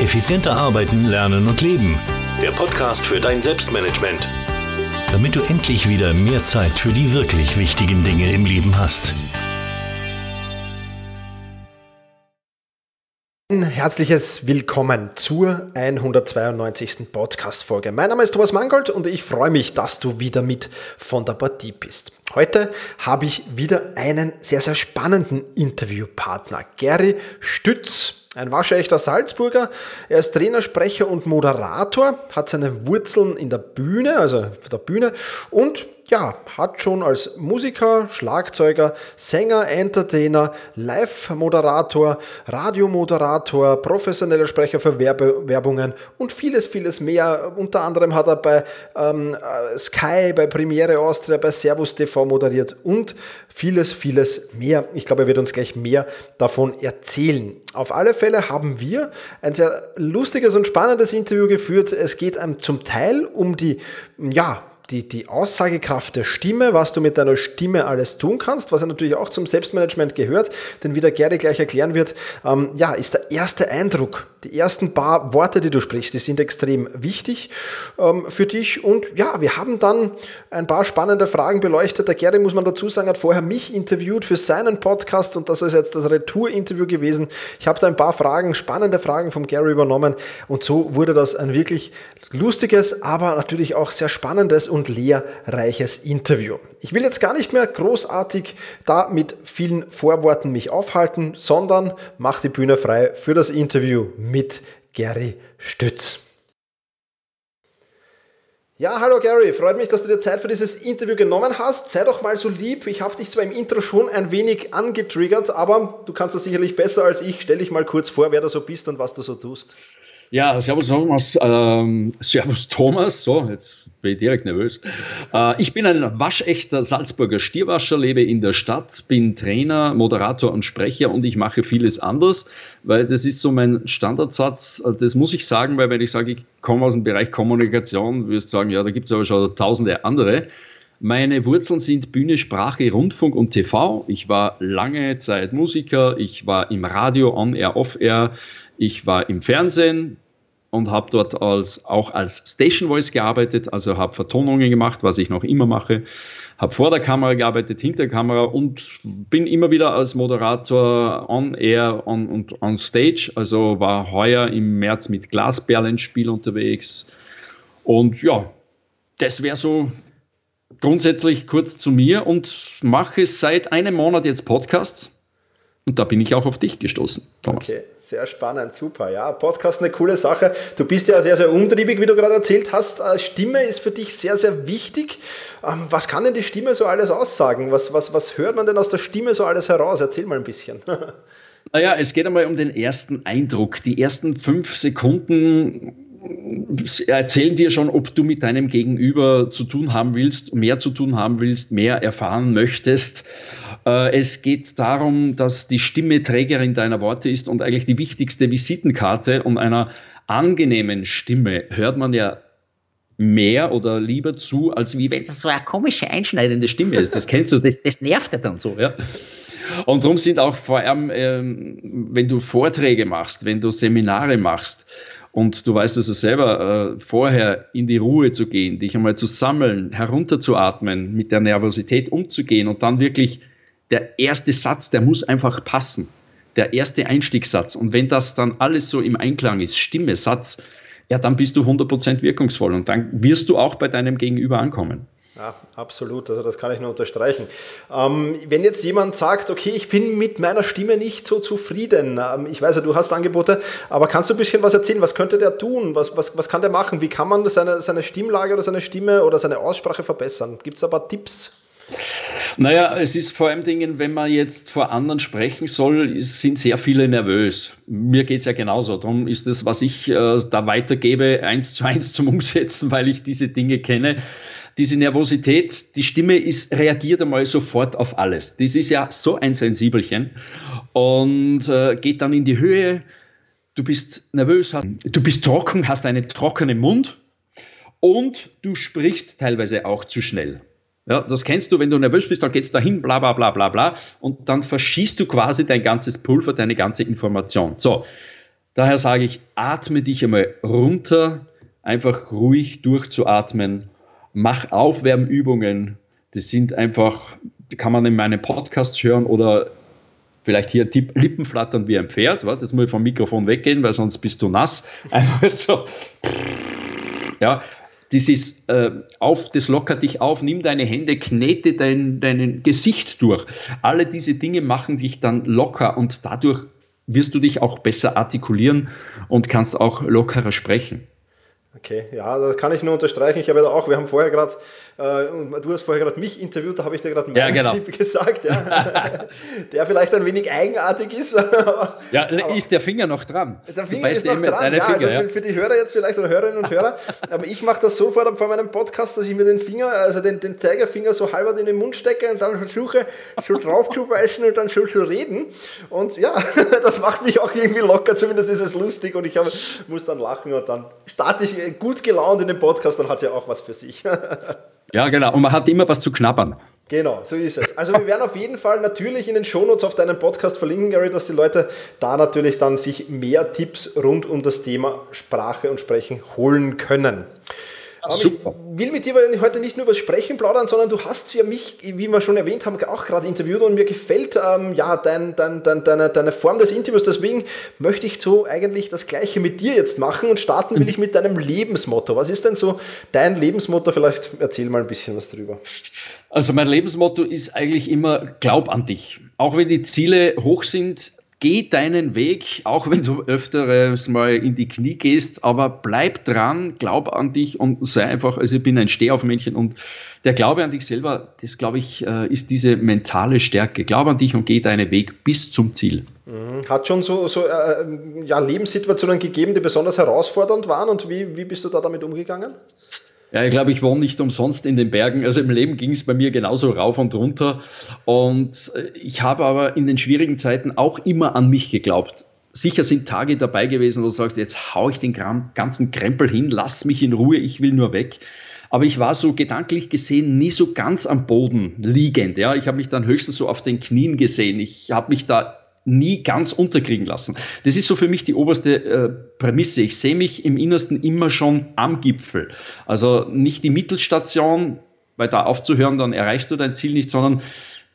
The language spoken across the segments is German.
Effizienter arbeiten, lernen und leben. Der Podcast für dein Selbstmanagement. Damit du endlich wieder mehr Zeit für die wirklich wichtigen Dinge im Leben hast. Ein herzliches Willkommen zur 192. Podcast-Folge. Mein Name ist Thomas Mangold und ich freue mich, dass du wieder mit von der Partie bist. Heute habe ich wieder einen sehr, sehr spannenden Interviewpartner, Gary Stütz. Ein waschechter Salzburger. Er ist Trainer, Sprecher und Moderator, hat seine Wurzeln in der Bühne, also der Bühne und ja, hat schon als Musiker, Schlagzeuger, Sänger, Entertainer, Live-Moderator, Radiomoderator, professioneller Sprecher für Werbe Werbungen und vieles, vieles mehr. Unter anderem hat er bei ähm, Sky, bei Premiere Austria, bei Servus TV moderiert und vieles, vieles mehr. Ich glaube, er wird uns gleich mehr davon erzählen. Auf alle Fälle haben wir ein sehr lustiges und spannendes Interview geführt. Es geht zum Teil um die, ja, die, die Aussagekraft der Stimme, was du mit deiner Stimme alles tun kannst, was ja natürlich auch zum Selbstmanagement gehört, denn wie der Gary gleich erklären wird, ähm, ja, ist der erste Eindruck, die ersten paar Worte, die du sprichst, die sind extrem wichtig ähm, für dich und ja, wir haben dann ein paar spannende Fragen beleuchtet. Der Gary, muss man dazu sagen, hat vorher mich interviewt für seinen Podcast und das ist jetzt das Retour-Interview gewesen. Ich habe da ein paar Fragen, spannende Fragen vom Gary übernommen und so wurde das ein wirklich lustiges, aber natürlich auch sehr spannendes und lehrreiches Interview. Ich will jetzt gar nicht mehr großartig da mit vielen Vorworten mich aufhalten, sondern mache die Bühne frei für das Interview mit Gary Stütz. Ja, hallo Gary, freut mich, dass du dir Zeit für dieses Interview genommen hast. Sei doch mal so lieb. Ich habe dich zwar im Intro schon ein wenig angetriggert, aber du kannst das sicherlich besser als ich. Stell dich mal kurz vor, wer du so bist und was du so tust. Ja, Servus Thomas. Ähm, servus Thomas. So, jetzt bin ich direkt nervös. Äh, ich bin ein waschechter Salzburger Stierwascher, lebe in der Stadt, bin Trainer, Moderator und Sprecher und ich mache vieles anders, weil das ist so mein Standardsatz. Das muss ich sagen, weil wenn ich sage, ich komme aus dem Bereich Kommunikation, wirst du sagen, ja, da gibt es aber schon tausende andere. Meine Wurzeln sind Bühne, Sprache, Rundfunk und TV. Ich war lange Zeit Musiker, ich war im Radio, on-air, off-air, ich war im Fernsehen und habe dort als, auch als Station Voice gearbeitet, also habe Vertonungen gemacht, was ich noch immer mache, habe vor der Kamera gearbeitet, hinter der Kamera und bin immer wieder als Moderator on air on, und on stage, also war heuer im März mit Glasperlenspiel unterwegs und ja, das wäre so grundsätzlich kurz zu mir und mache seit einem Monat jetzt Podcasts und da bin ich auch auf dich gestoßen, Thomas. Okay. Sehr spannend, super. Ja, Podcast eine coole Sache. Du bist ja sehr, sehr umtriebig, wie du gerade erzählt hast. Äh, Stimme ist für dich sehr, sehr wichtig. Ähm, was kann denn die Stimme so alles aussagen? Was, was, was hört man denn aus der Stimme so alles heraus? Erzähl mal ein bisschen. Naja, es geht einmal um den ersten Eindruck. Die ersten fünf Sekunden erzählen dir schon, ob du mit deinem Gegenüber zu tun haben willst, mehr zu tun haben willst, mehr erfahren möchtest. Äh, es geht darum, dass die Stimme Trägerin deiner Worte ist und eigentlich die wichtigste Visitenkarte. Und einer angenehmen Stimme hört man ja mehr oder lieber zu, als wie wenn das so eine komische, einschneidende Stimme ist. Das kennst du, das, das nervt ja dann so. Ja? Und darum sind auch vor allem, ähm, wenn du Vorträge machst, wenn du Seminare machst, und du weißt es also selber, äh, vorher in die Ruhe zu gehen, dich einmal zu sammeln, herunterzuatmen, mit der Nervosität umzugehen und dann wirklich der erste Satz, der muss einfach passen. Der erste Einstiegssatz. Und wenn das dann alles so im Einklang ist, Stimme, Satz, ja, dann bist du 100% wirkungsvoll und dann wirst du auch bei deinem Gegenüber ankommen. Ja, absolut. Also das kann ich nur unterstreichen. Ähm, wenn jetzt jemand sagt, okay, ich bin mit meiner Stimme nicht so zufrieden, ähm, ich weiß ja, du hast Angebote, aber kannst du ein bisschen was erzählen? Was könnte der tun? Was, was, was kann der machen? Wie kann man seine, seine Stimmlage oder seine Stimme oder seine Aussprache verbessern? Gibt es aber Tipps? Naja, es ist vor allem Dingen, wenn man jetzt vor anderen sprechen soll, sind sehr viele nervös. Mir geht es ja genauso. Darum ist das, was ich äh, da weitergebe, eins zu eins zum Umsetzen, weil ich diese Dinge kenne diese Nervosität, die Stimme ist, reagiert einmal sofort auf alles. Das ist ja so ein Sensibelchen und äh, geht dann in die Höhe. Du bist nervös, du bist trocken, hast einen trockenen Mund und du sprichst teilweise auch zu schnell. Ja, das kennst du, wenn du nervös bist, dann geht's dahin, bla bla bla bla bla, und dann verschießt du quasi dein ganzes Pulver, deine ganze Information. So, Daher sage ich, atme dich einmal runter, einfach ruhig durchzuatmen, mach Aufwärmübungen. Das sind einfach, kann man in meinen Podcasts hören oder vielleicht hier Tipp, Lippen flattern wie ein Pferd. Warte, jetzt muss ich vom Mikrofon weggehen, weil sonst bist du nass. Einfach so. Ja, dieses äh, auf, das lockert dich auf, nimm deine Hände, knete dein, dein Gesicht durch. Alle diese Dinge machen dich dann locker und dadurch wirst du dich auch besser artikulieren und kannst auch lockerer sprechen. Okay, ja, das kann ich nur unterstreichen. Ich habe ja auch, wir haben vorher gerade, äh, du hast vorher gerade mich interviewt, da habe ich dir gerade meinen ja, genau. Tipp gesagt, ja. der vielleicht ein wenig eigenartig ist. ja, aber ist der Finger noch dran? Der Finger ist noch dran, ja, Finger, also für, für, die Hörer jetzt vielleicht oder Hörerinnen und Hörer, aber ich mache das so vor, vor meinem Podcast, dass ich mir den Finger, also den, den Zeigerfinger so halber in den Mund stecke und dann versuche, so drauf zu beißen und dann so zu reden. Und ja, das macht mich auch irgendwie locker, zumindest ist es lustig und ich hab, muss dann lachen und dann starte ich gut gelaunt in dem Podcast, dann hat ja auch was für sich. ja, genau. Und man hat immer was zu knabbern. Genau, so ist es. Also wir werden auf jeden Fall natürlich in den Shownotes auf deinen Podcast verlinken, Gary, dass die Leute da natürlich dann sich mehr Tipps rund um das Thema Sprache und Sprechen holen können. Super. Ich will mit dir heute nicht nur über das Sprechen plaudern, sondern du hast ja mich, wie wir schon erwähnt haben, auch gerade interviewt und mir gefällt ähm, ja dein, dein, dein, deine, deine Form des Interviews. Deswegen möchte ich so eigentlich das Gleiche mit dir jetzt machen und starten will ich mit deinem Lebensmotto. Was ist denn so dein Lebensmotto? Vielleicht erzähl mal ein bisschen was drüber. Also mein Lebensmotto ist eigentlich immer, glaub an dich. Auch wenn die Ziele hoch sind, geh deinen Weg, auch wenn du öfteres mal in die Knie gehst, aber bleib dran, glaub an dich und sei einfach, also ich bin ein Stehaufmännchen und der Glaube an dich selber, das glaube ich, äh, ist diese mentale Stärke. Glaub an dich und geh deinen Weg bis zum Ziel. Mhm. Hat schon so, so äh, ja, Lebenssituationen gegeben, die besonders herausfordernd waren und wie, wie bist du da damit umgegangen? Ja, ich glaube, ich wohne nicht umsonst in den Bergen. Also im Leben ging es bei mir genauso rauf und runter. Und äh, ich habe aber in den schwierigen Zeiten auch immer an mich geglaubt. Sicher sind Tage dabei gewesen, wo du sagst, jetzt hau ich den ganzen Krempel hin, lass mich in Ruhe, ich will nur weg. Aber ich war so gedanklich gesehen nie so ganz am Boden liegend. Ja, ich habe mich dann höchstens so auf den Knien gesehen. Ich habe mich da nie ganz unterkriegen lassen. Das ist so für mich die oberste äh, Prämisse. Ich sehe mich im Innersten immer schon am Gipfel. Also nicht die Mittelstation, weil da aufzuhören, dann erreichst du dein Ziel nicht, sondern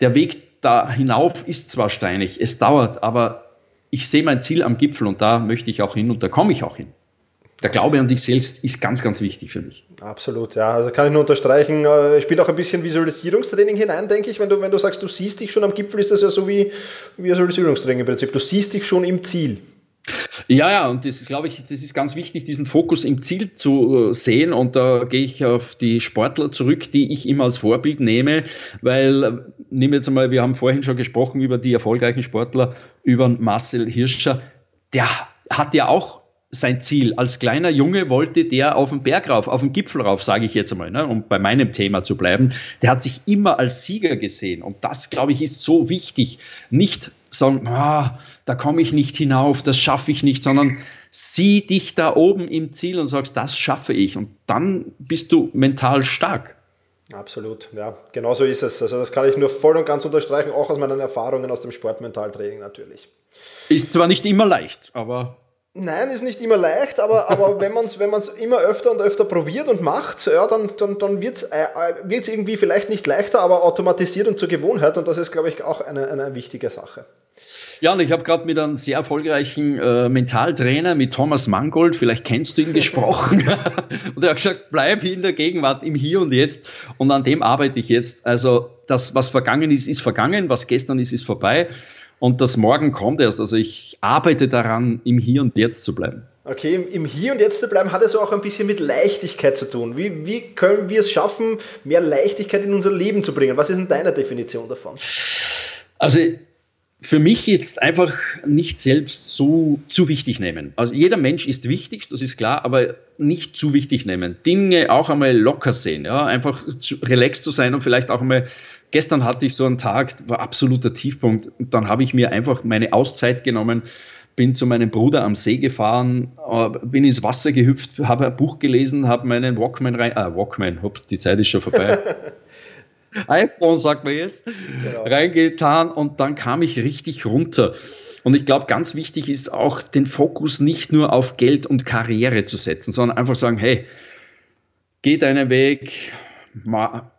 der Weg da hinauf ist zwar steinig, es dauert, aber ich sehe mein Ziel am Gipfel und da möchte ich auch hin und da komme ich auch hin der Glaube an dich selbst ist ganz, ganz wichtig für mich. Absolut, ja. Also kann ich nur unterstreichen. Äh, spielt auch ein bisschen Visualisierungstraining hinein, denke ich. Wenn du, wenn du sagst, du siehst dich schon am Gipfel, ist das ja so wie Visualisierungstraining im Prinzip. Du siehst dich schon im Ziel. Ja, ja, und das ist, glaube ich, das ist ganz wichtig, diesen Fokus im Ziel zu äh, sehen. Und da gehe ich auf die Sportler zurück, die ich immer als Vorbild nehme, weil, äh, nehmen wir jetzt einmal, wir haben vorhin schon gesprochen über die erfolgreichen Sportler, über Marcel Hirscher. Der hat ja auch sein Ziel. Als kleiner Junge wollte der auf den Berg rauf, auf den Gipfel rauf, sage ich jetzt einmal, ne, um bei meinem Thema zu bleiben. Der hat sich immer als Sieger gesehen. Und das, glaube ich, ist so wichtig. Nicht sagen, ah, da komme ich nicht hinauf, das schaffe ich nicht, sondern sieh dich da oben im Ziel und sagst, das schaffe ich. Und dann bist du mental stark. Absolut, ja, genau so ist es. Also das kann ich nur voll und ganz unterstreichen, auch aus meinen Erfahrungen aus dem Sportmentaltraining natürlich. Ist zwar nicht immer leicht, aber Nein, ist nicht immer leicht, aber, aber wenn man es wenn immer öfter und öfter probiert und macht, ja, dann, dann, dann wird es äh, äh irgendwie vielleicht nicht leichter, aber automatisiert und zur Gewohnheit und das ist, glaube ich, auch eine, eine wichtige Sache. Ja, und ich habe gerade mit einem sehr erfolgreichen äh, Mentaltrainer, mit Thomas Mangold, vielleicht kennst du ihn, gesprochen. und er hat gesagt, bleib in der Gegenwart, im Hier und Jetzt. Und an dem arbeite ich jetzt. Also das, was vergangen ist, ist vergangen, was gestern ist, ist vorbei. Und das Morgen kommt erst. Also ich arbeite daran, im Hier und Jetzt zu bleiben. Okay, im Hier und Jetzt zu bleiben, hat es auch ein bisschen mit Leichtigkeit zu tun. Wie, wie können wir es schaffen, mehr Leichtigkeit in unser Leben zu bringen? Was ist denn deine Definition davon? Also für mich jetzt einfach nicht selbst so zu wichtig nehmen. Also jeder Mensch ist wichtig, das ist klar, aber nicht zu wichtig nehmen. Dinge auch einmal locker sehen, ja, einfach relaxed zu sein und vielleicht auch einmal Gestern hatte ich so einen Tag, war absoluter Tiefpunkt. Und dann habe ich mir einfach meine Auszeit genommen, bin zu meinem Bruder am See gefahren, äh, bin ins Wasser gehüpft, habe ein Buch gelesen, habe meinen Walkman rein, ah, Walkman, hopp, die Zeit ist schon vorbei. iPhone, sagt man jetzt, genau. reingetan und dann kam ich richtig runter. Und ich glaube, ganz wichtig ist auch, den Fokus nicht nur auf Geld und Karriere zu setzen, sondern einfach sagen, hey, geh deinen Weg,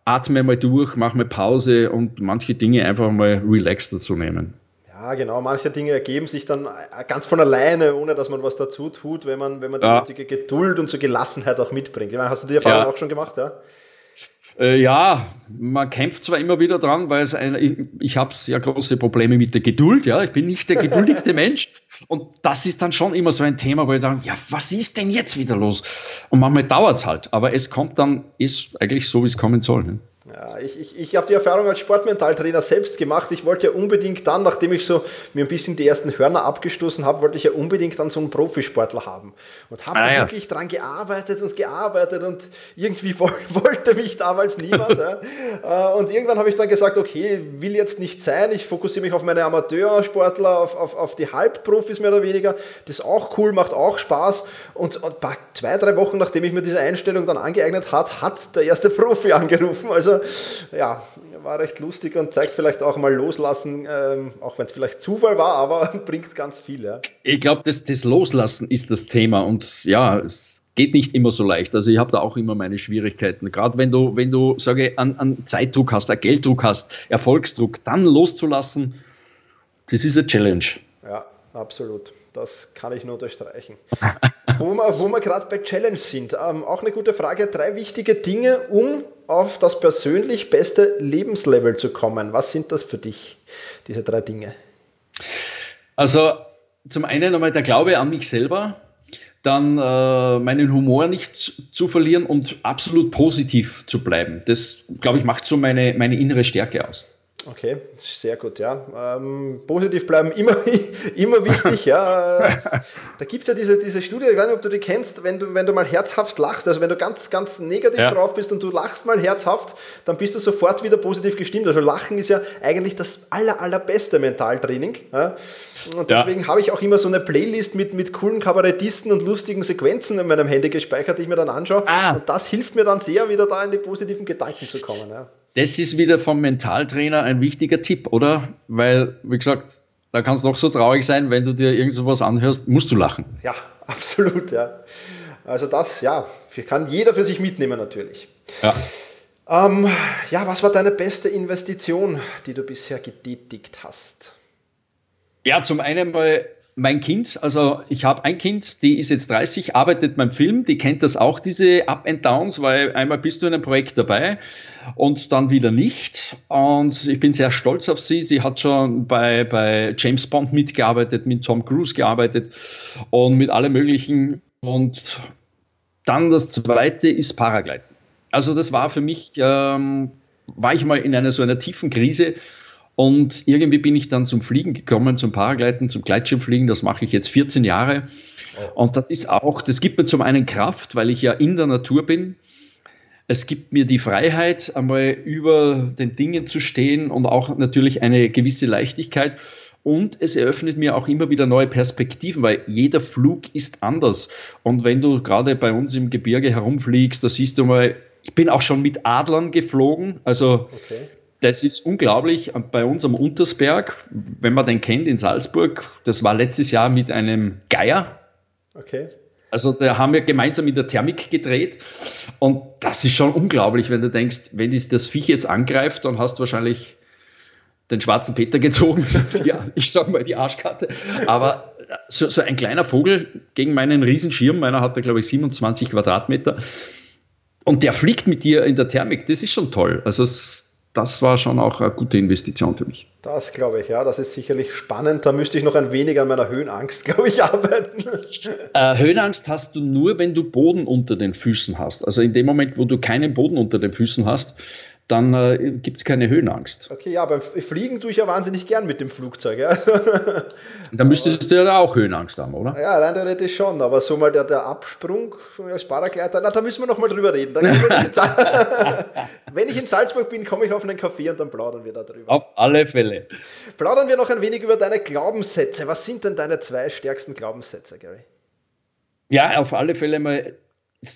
atme mal durch, mach mal Pause und manche Dinge einfach mal relaxter zu nehmen. Ja, genau. Manche Dinge ergeben sich dann ganz von alleine, ohne dass man was dazu tut, wenn man, wenn man die ja. nötige Geduld und so Gelassenheit auch mitbringt. Ich meine, hast du die Erfahrung ja. auch schon gemacht, ja? Äh, ja, man kämpft zwar immer wieder dran, weil es eine, ich, ich habe sehr große Probleme mit der Geduld, ja. Ich bin nicht der geduldigste Mensch. Und das ist dann schon immer so ein Thema, wo ich sage, ja, was ist denn jetzt wieder los? Und manchmal dauert es halt, aber es kommt dann, ist eigentlich so, wie es kommen soll. Ne? Ja, ich, ich, ich habe die Erfahrung als Sportmentaltrainer selbst gemacht. Ich wollte ja unbedingt dann, nachdem ich so mir ein bisschen die ersten Hörner abgestoßen habe, wollte ich ja unbedingt dann so einen Profisportler haben. Und habe ah, ja. wirklich dran gearbeitet und gearbeitet und irgendwie wollte mich damals niemand. ja. Äh, und irgendwann habe ich dann gesagt, okay, will jetzt nicht sein, ich fokussiere mich auf meine Amateursportler, auf, auf, auf die Halbprofis mehr oder weniger. Das ist auch cool, macht auch Spaß. Und, und zwei, drei Wochen, nachdem ich mir diese Einstellung dann angeeignet hat, hat der erste Profi angerufen. Also ja, war recht lustig und zeigt vielleicht auch mal loslassen, ähm, auch wenn es vielleicht Zufall war, aber bringt ganz viel. Ja. Ich glaube, das, das Loslassen ist das Thema und ja, es geht nicht immer so leicht. Also ich habe da auch immer meine Schwierigkeiten. Gerade wenn du, wenn du, sage an, an Zeitdruck hast, an Gelddruck hast, Erfolgsdruck, dann loszulassen, das ist eine Challenge. Ja, absolut. Das kann ich nur unterstreichen. wo wir, wo wir gerade bei Challenge sind, ähm, auch eine gute Frage. Drei wichtige Dinge, um auf das persönlich beste Lebenslevel zu kommen. Was sind das für dich, diese drei Dinge? Also zum einen einmal der Glaube an mich selber, dann äh, meinen Humor nicht zu, verlieren und absolut positiv zu bleiben. Das, glaube ich, macht so meine, meine innere Stärke aus. Okay, sehr gut, ja. Ähm, positiv bleiben immer, immer wichtig, ja. Da gibt es ja diese, diese Studie, ich weiß nicht, ob du die kennst, wenn du, wenn du mal herzhaft lachst, also wenn du ganz, ganz negativ ja. drauf bist und du lachst mal herzhaft, dann bist du sofort wieder positiv gestimmt. Also Lachen ist ja eigentlich das aller, allerbeste Mentaltraining. Ja. Und deswegen ja. habe ich auch immer so eine Playlist mit, mit coolen Kabarettisten und lustigen Sequenzen in meinem Handy gespeichert, die ich mir dann anschaue. Ah. Und das hilft mir dann sehr, wieder da in die positiven Gedanken zu kommen. Ja das ist wieder vom Mentaltrainer ein wichtiger Tipp, oder? Weil, wie gesagt, da kann es noch so traurig sein, wenn du dir irgend sowas anhörst, musst du lachen. Ja, absolut, ja. Also das, ja, kann jeder für sich mitnehmen natürlich. Ja. Ähm, ja, was war deine beste Investition, die du bisher getätigt hast? Ja, zum einen mal mein Kind, also ich habe ein Kind, die ist jetzt 30, arbeitet beim Film, die kennt das auch, diese Up and Downs, weil einmal bist du in einem Projekt dabei und dann wieder nicht. Und ich bin sehr stolz auf sie. Sie hat schon bei, bei James Bond mitgearbeitet, mit Tom Cruise gearbeitet und mit allem Möglichen. Und dann das zweite ist Paragliden. Also das war für mich, ähm, war ich mal in einer so einer tiefen Krise und irgendwie bin ich dann zum Fliegen gekommen, zum Paragleiten, zum Gleitschirmfliegen. Das mache ich jetzt 14 Jahre. Und das ist auch, das gibt mir zum einen Kraft, weil ich ja in der Natur bin. Es gibt mir die Freiheit, einmal über den Dingen zu stehen und auch natürlich eine gewisse Leichtigkeit. Und es eröffnet mir auch immer wieder neue Perspektiven, weil jeder Flug ist anders. Und wenn du gerade bei uns im Gebirge herumfliegst, da siehst du mal, ich bin auch schon mit Adlern geflogen. Also okay das ist unglaublich. Bei uns am Untersberg, wenn man den kennt in Salzburg, das war letztes Jahr mit einem Geier. Okay. Also da haben wir gemeinsam in der Thermik gedreht. Und das ist schon unglaublich, wenn du denkst, wenn das Viech jetzt angreift, dann hast du wahrscheinlich den schwarzen Peter gezogen. ja, ich sag mal die Arschkarte. Aber so, so, ein kleiner Vogel gegen meinen Riesenschirm, meiner hatte, glaube ich, 27 Quadratmeter. Und der fliegt mit dir in der Thermik, das ist schon toll. Also es, das war schon auch eine gute Investition für mich. Das glaube ich, ja. Das ist sicherlich spannend. Da müsste ich noch ein wenig an meiner Höhenangst, glaube ich, arbeiten. Äh, Höhenangst hast du nur, wenn du Boden unter den Füßen hast. Also in dem Moment, wo du keinen Boden unter den Füßen hast, dann äh, gibt es keine Höhenangst. Okay, ja, beim Fliegen tue ich ja wahnsinnig gern mit dem Flugzeug. Ja. dann müsstest du ja auch Höhenangst haben, oder? Ja, rein theoretisch schon, aber so mal der, der Absprung als Paragleiter, na, da müssen wir noch mal drüber reden. Wenn, ich wenn, ich in Salzburg bin, komme ich auf einen Café und dann plaudern wir darüber. Auf alle Fälle. Plaudern wir noch ein wenig über deine Glaubenssätze. Was sind denn deine zwei stärksten Glaubenssätze, Gary? Ja, auf alle Fälle mal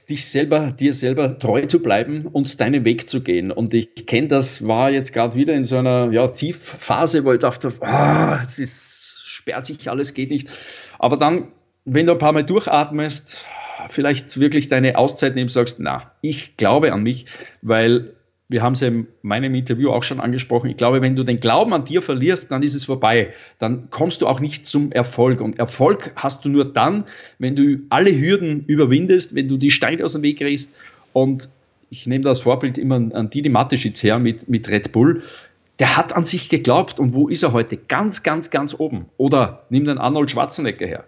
dich selber, dir selber treu zu bleiben und deinen Weg zu gehen. Und ich kenne das, war jetzt gerade wieder in so einer ja, Tiefphase, wo ich dachte, oh, es ist sperrt sich alles, geht nicht. Aber dann, wenn du ein paar Mal durchatmest, vielleicht wirklich deine Auszeit nimmst, sagst, na, ich glaube an mich, weil wir haben es ja in meinem Interview auch schon angesprochen, ich glaube, wenn du den Glauben an dir verlierst, dann ist es vorbei. Dann kommst du auch nicht zum Erfolg. Und Erfolg hast du nur dann, wenn du alle Hürden überwindest, wenn du die Steine aus dem Weg riechst. Und ich nehme das Vorbild immer an Didi Mateschitz her mit, mit Red Bull. Der hat an sich geglaubt. Und wo ist er heute? Ganz, ganz, ganz oben. Oder nimm den Arnold Schwarzenegger her.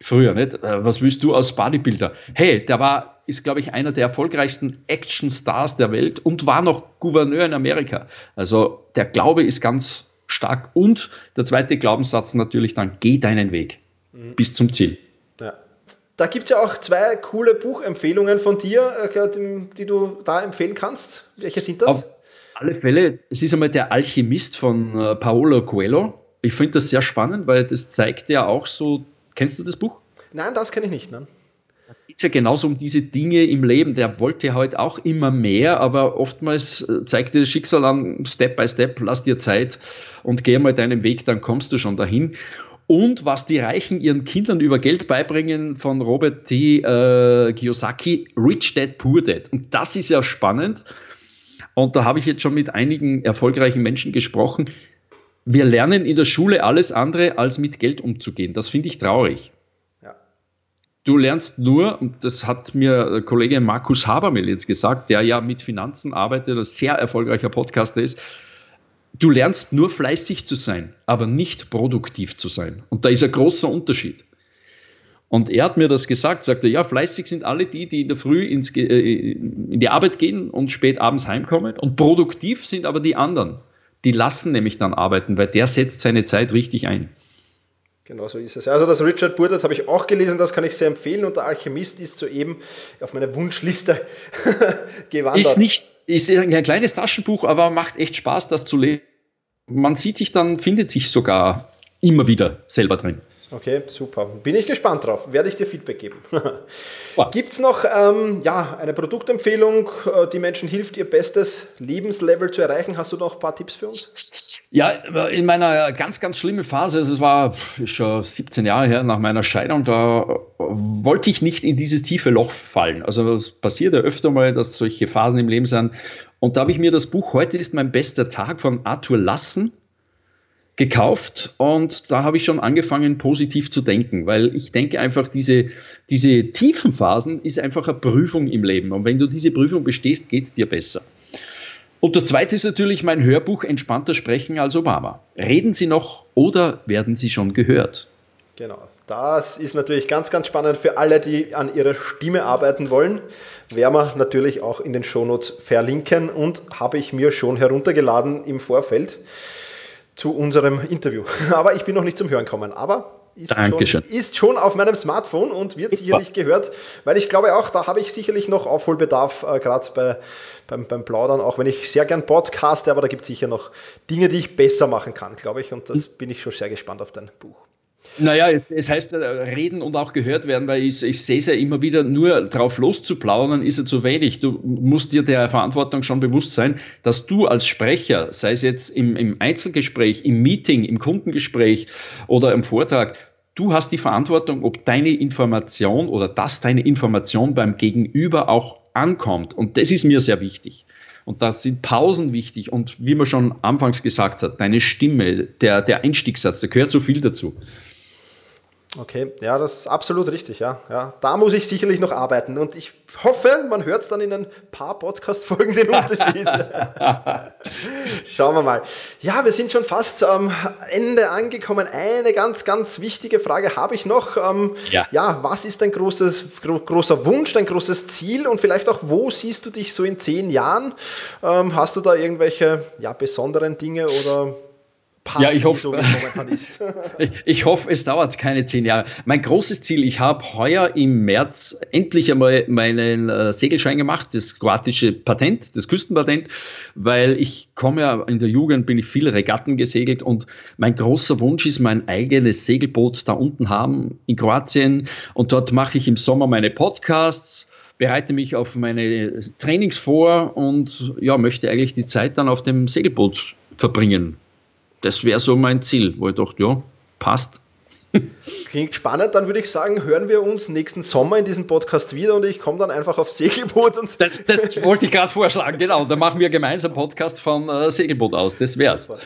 Früher, nicht? Äh, was willst du als Bodybuilder? Hey, der war, ist, glaube ich, einer der erfolgreichsten Action-Stars der Welt und war noch Gouverneur in Amerika. Also der Glaube ist ganz stark. Und der zweite Glaubenssatz natürlich dann, geh deinen Weg mhm. bis zum Ziel. Ja. Da gibt es ja auch zwei coole Buchempfehlungen von dir, äh, die du da empfehlen kannst. Welche sind das? Auf alle Fälle, es ist einmal der Alchemist von äh, Paolo Coelho. Ich finde das sehr spannend, weil das zeigt ja auch so Kennst du das Buch? Nein, das kenne ich nicht. Ne? Geht es ja genauso um diese Dinge im Leben. Der wollte halt auch immer mehr, aber oftmals äh, zeigt dir das Schicksal an, Step by Step, lass dir Zeit und geh mal deinen Weg, dann kommst du schon dahin. Und was die Reichen ihren Kindern über Geld beibringen von Robert T. Äh, Kiyosaki, Rich Dad, Poor Dad. Und das ist ja spannend. Und da habe ich jetzt schon mit einigen erfolgreichen Menschen gesprochen wir lernen in der Schule alles andere, als mit Geld umzugehen. Das finde ich traurig. Du lernst nur, und das hat mir der Kollege Markus Habermehl jetzt gesagt, der ja mit Finanzen arbeitet, ein sehr erfolgreicher Podcaster ist, du lernst nur fleißig zu sein, aber nicht produktiv zu sein. Und da ist ein großer Unterschied. Und er hat mir das gesagt, sagte, ja, fleißig sind alle die, die in der Früh ins, äh, in die Arbeit gehen und spät abends heimkommen. Und produktiv sind aber die anderen die lassen nämlich dann arbeiten, weil der setzt seine Zeit richtig ein. Genau so ist es. Also das Richard Burdett habe ich auch gelesen, das kann ich sehr empfehlen und der Alchemist ist soeben auf meine Wunschliste gewandert. Ist nicht, ist ein kleines Taschenbuch, aber macht echt Spaß, das zu lesen. Man sieht sich dann, findet sich sogar immer wieder selber drin. Okay, super. Bin ich gespannt drauf. Werde ich dir Feedback geben. Gibt es noch ähm, ja, eine Produktempfehlung, äh, die Menschen hilft, ihr bestes Lebenslevel zu erreichen? Hast du noch ein paar Tipps für uns? Ja, in meiner ganz, ganz schlimmen Phase, also es war schon 17 Jahre her nach meiner Scheidung, da wollte ich nicht in dieses tiefe Loch fallen. Also es passiert ja öfter mal, dass solche Phasen im Leben sind. Und da habe ich mir das Buch Heute ist mein bester Tag von Arthur Lassen gekauft und da habe ich schon angefangen, positiv zu denken, weil ich denke einfach, diese, diese tiefen Phasen ist einfach eine Prüfung im Leben und wenn du diese Prüfung bestehst, geht es dir besser. Und das zweite ist natürlich mein Hörbuch Entspannter sprechen als Obama. Reden Sie noch oder werden Sie schon gehört? Genau. Das ist natürlich ganz, ganz spannend für alle, die an ihrer Stimme arbeiten wollen. Werden wir natürlich auch in den Shownotes verlinken und habe ich mir schon heruntergeladen im Vorfeld zu unserem Interview. Aber ich bin noch nicht zum Hören gekommen. Aber ist schon, ist schon, auf meinem Smartphone und wird sicherlich gehört, weil ich glaube auch, da habe ich sicherlich noch Aufholbedarf, äh, gerade bei, beim, beim Plaudern, auch wenn ich sehr gern podcaste, aber da gibt es sicher noch Dinge, die ich besser machen kann, glaube ich. Und das hm. bin ich schon sehr gespannt auf dein Buch. Naja, es, es heißt äh, reden und auch gehört werden, weil ich, ich sehe es ja immer wieder, nur drauf loszuplaudern ist ja zu wenig. Du musst dir der Verantwortung schon bewusst sein, dass du als Sprecher, sei es jetzt im, im Einzelgespräch, im Meeting, im Kundengespräch oder im Vortrag, du hast die Verantwortung, ob deine Information oder dass deine Information beim Gegenüber auch ankommt. Und das ist mir sehr wichtig. Und da sind Pausen wichtig. Und wie man schon anfangs gesagt hat, deine Stimme, der, der Einstiegssatz, da gehört so viel dazu. Okay, ja, das ist absolut richtig, ja. ja. Da muss ich sicherlich noch arbeiten und ich hoffe, man hört es dann in ein paar Podcast-Folgen den Unterschied. Schauen wir mal. Ja, wir sind schon fast am Ende angekommen. Eine ganz, ganz wichtige Frage habe ich noch. Ähm, ja. ja, was ist dein großes, gro großer Wunsch, dein großes Ziel und vielleicht auch, wo siehst du dich so in zehn Jahren? Ähm, hast du da irgendwelche ja, besonderen Dinge oder passt, ja, ich hoffe, so, ich, ich hoffe, es dauert keine zehn Jahre. Mein großes Ziel, ich habe heuer im März endlich einmal meinen äh, Segelschein gemacht, das kroatische Patent, das Küstenpatent, weil ich komme ja in der Jugend, bin ich viele Regatten gesegelt und mein großer Wunsch ist, mein eigenes Segelboot da unten haben in Kroatien und dort mache ich im Sommer meine Podcasts bereite mich auf meine Trainings vor und ja, möchte eigentlich die Zeit dann auf dem Segelboot verbringen das wäre so mein Ziel, wo ich dachte, ja, passt, Klingt spannend, dann würde ich sagen, hören wir uns nächsten Sommer in diesem Podcast wieder und ich komme dann einfach aufs Segelboot. Und das, das wollte ich gerade vorschlagen, genau. Da machen wir gemeinsam Podcast vom äh, Segelboot aus. Das wär's. Super.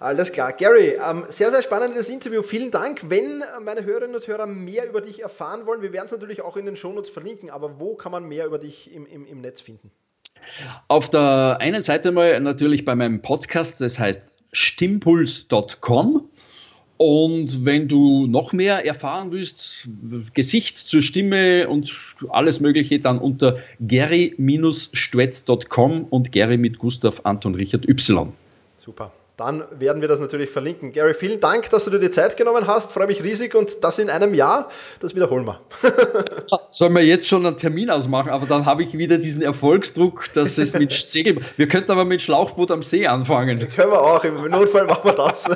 Alles klar. Gary, ähm, sehr, sehr spannendes Interview. Vielen Dank. Wenn meine Hörerinnen und Hörer mehr über dich erfahren wollen, wir werden es natürlich auch in den Shownotes verlinken, aber wo kann man mehr über dich im, im, im Netz finden? Auf der einen Seite mal natürlich bei meinem Podcast, das heißt stimmpuls.com. Und wenn du noch mehr erfahren willst, Gesicht zur Stimme und alles Mögliche, dann unter gary-stwetz.com und Gary mit Gustav Anton Richard Y. Super dann werden wir das natürlich verlinken. Gary, vielen Dank, dass du dir die Zeit genommen hast. Freue mich riesig und das in einem Jahr, das wiederholen wir. Sollen wir jetzt schon einen Termin ausmachen, aber dann habe ich wieder diesen Erfolgsdruck, dass es mit Segel. Wir könnten aber mit Schlauchboot am See anfangen. Können wir auch, im Notfall machen wir das.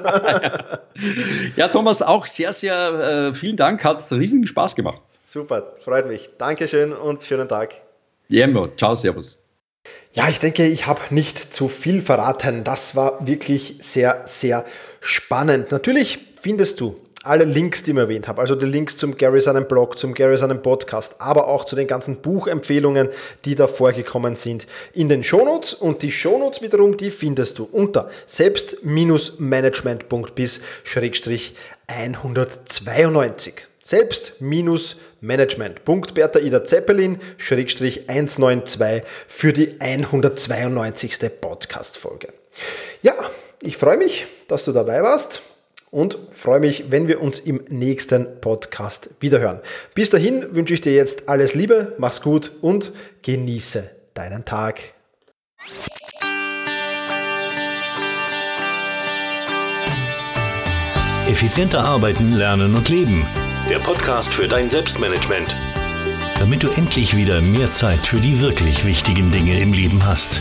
ja, Thomas, auch sehr, sehr äh, vielen Dank, hat riesigen Spaß gemacht. Super, freut mich. Dankeschön und schönen Tag. Ja, ciao, servus. Ja, ich denke, ich habe nicht zu viel verraten. Das war wirklich sehr, sehr spannend. Natürlich findest du alle Links, die ich erwähnt habe, also die Links zum Gary seinem Blog, zum Gary seinem Podcast, aber auch zu den ganzen Buchempfehlungen, die da vorgekommen sind, in den Shownotes. Und die Shownotes wiederum, die findest du unter selbst-management.bis-192. Selbst-management. Ida Zeppelin 192 für die 192. Podcast-Folge. Ja, ich freue mich, dass du dabei warst und freue mich, wenn wir uns im nächsten Podcast wiederhören. Bis dahin wünsche ich dir jetzt alles Liebe, mach's gut und genieße deinen Tag. Effizienter arbeiten, lernen und leben. Der Podcast für dein Selbstmanagement. Damit du endlich wieder mehr Zeit für die wirklich wichtigen Dinge im Leben hast.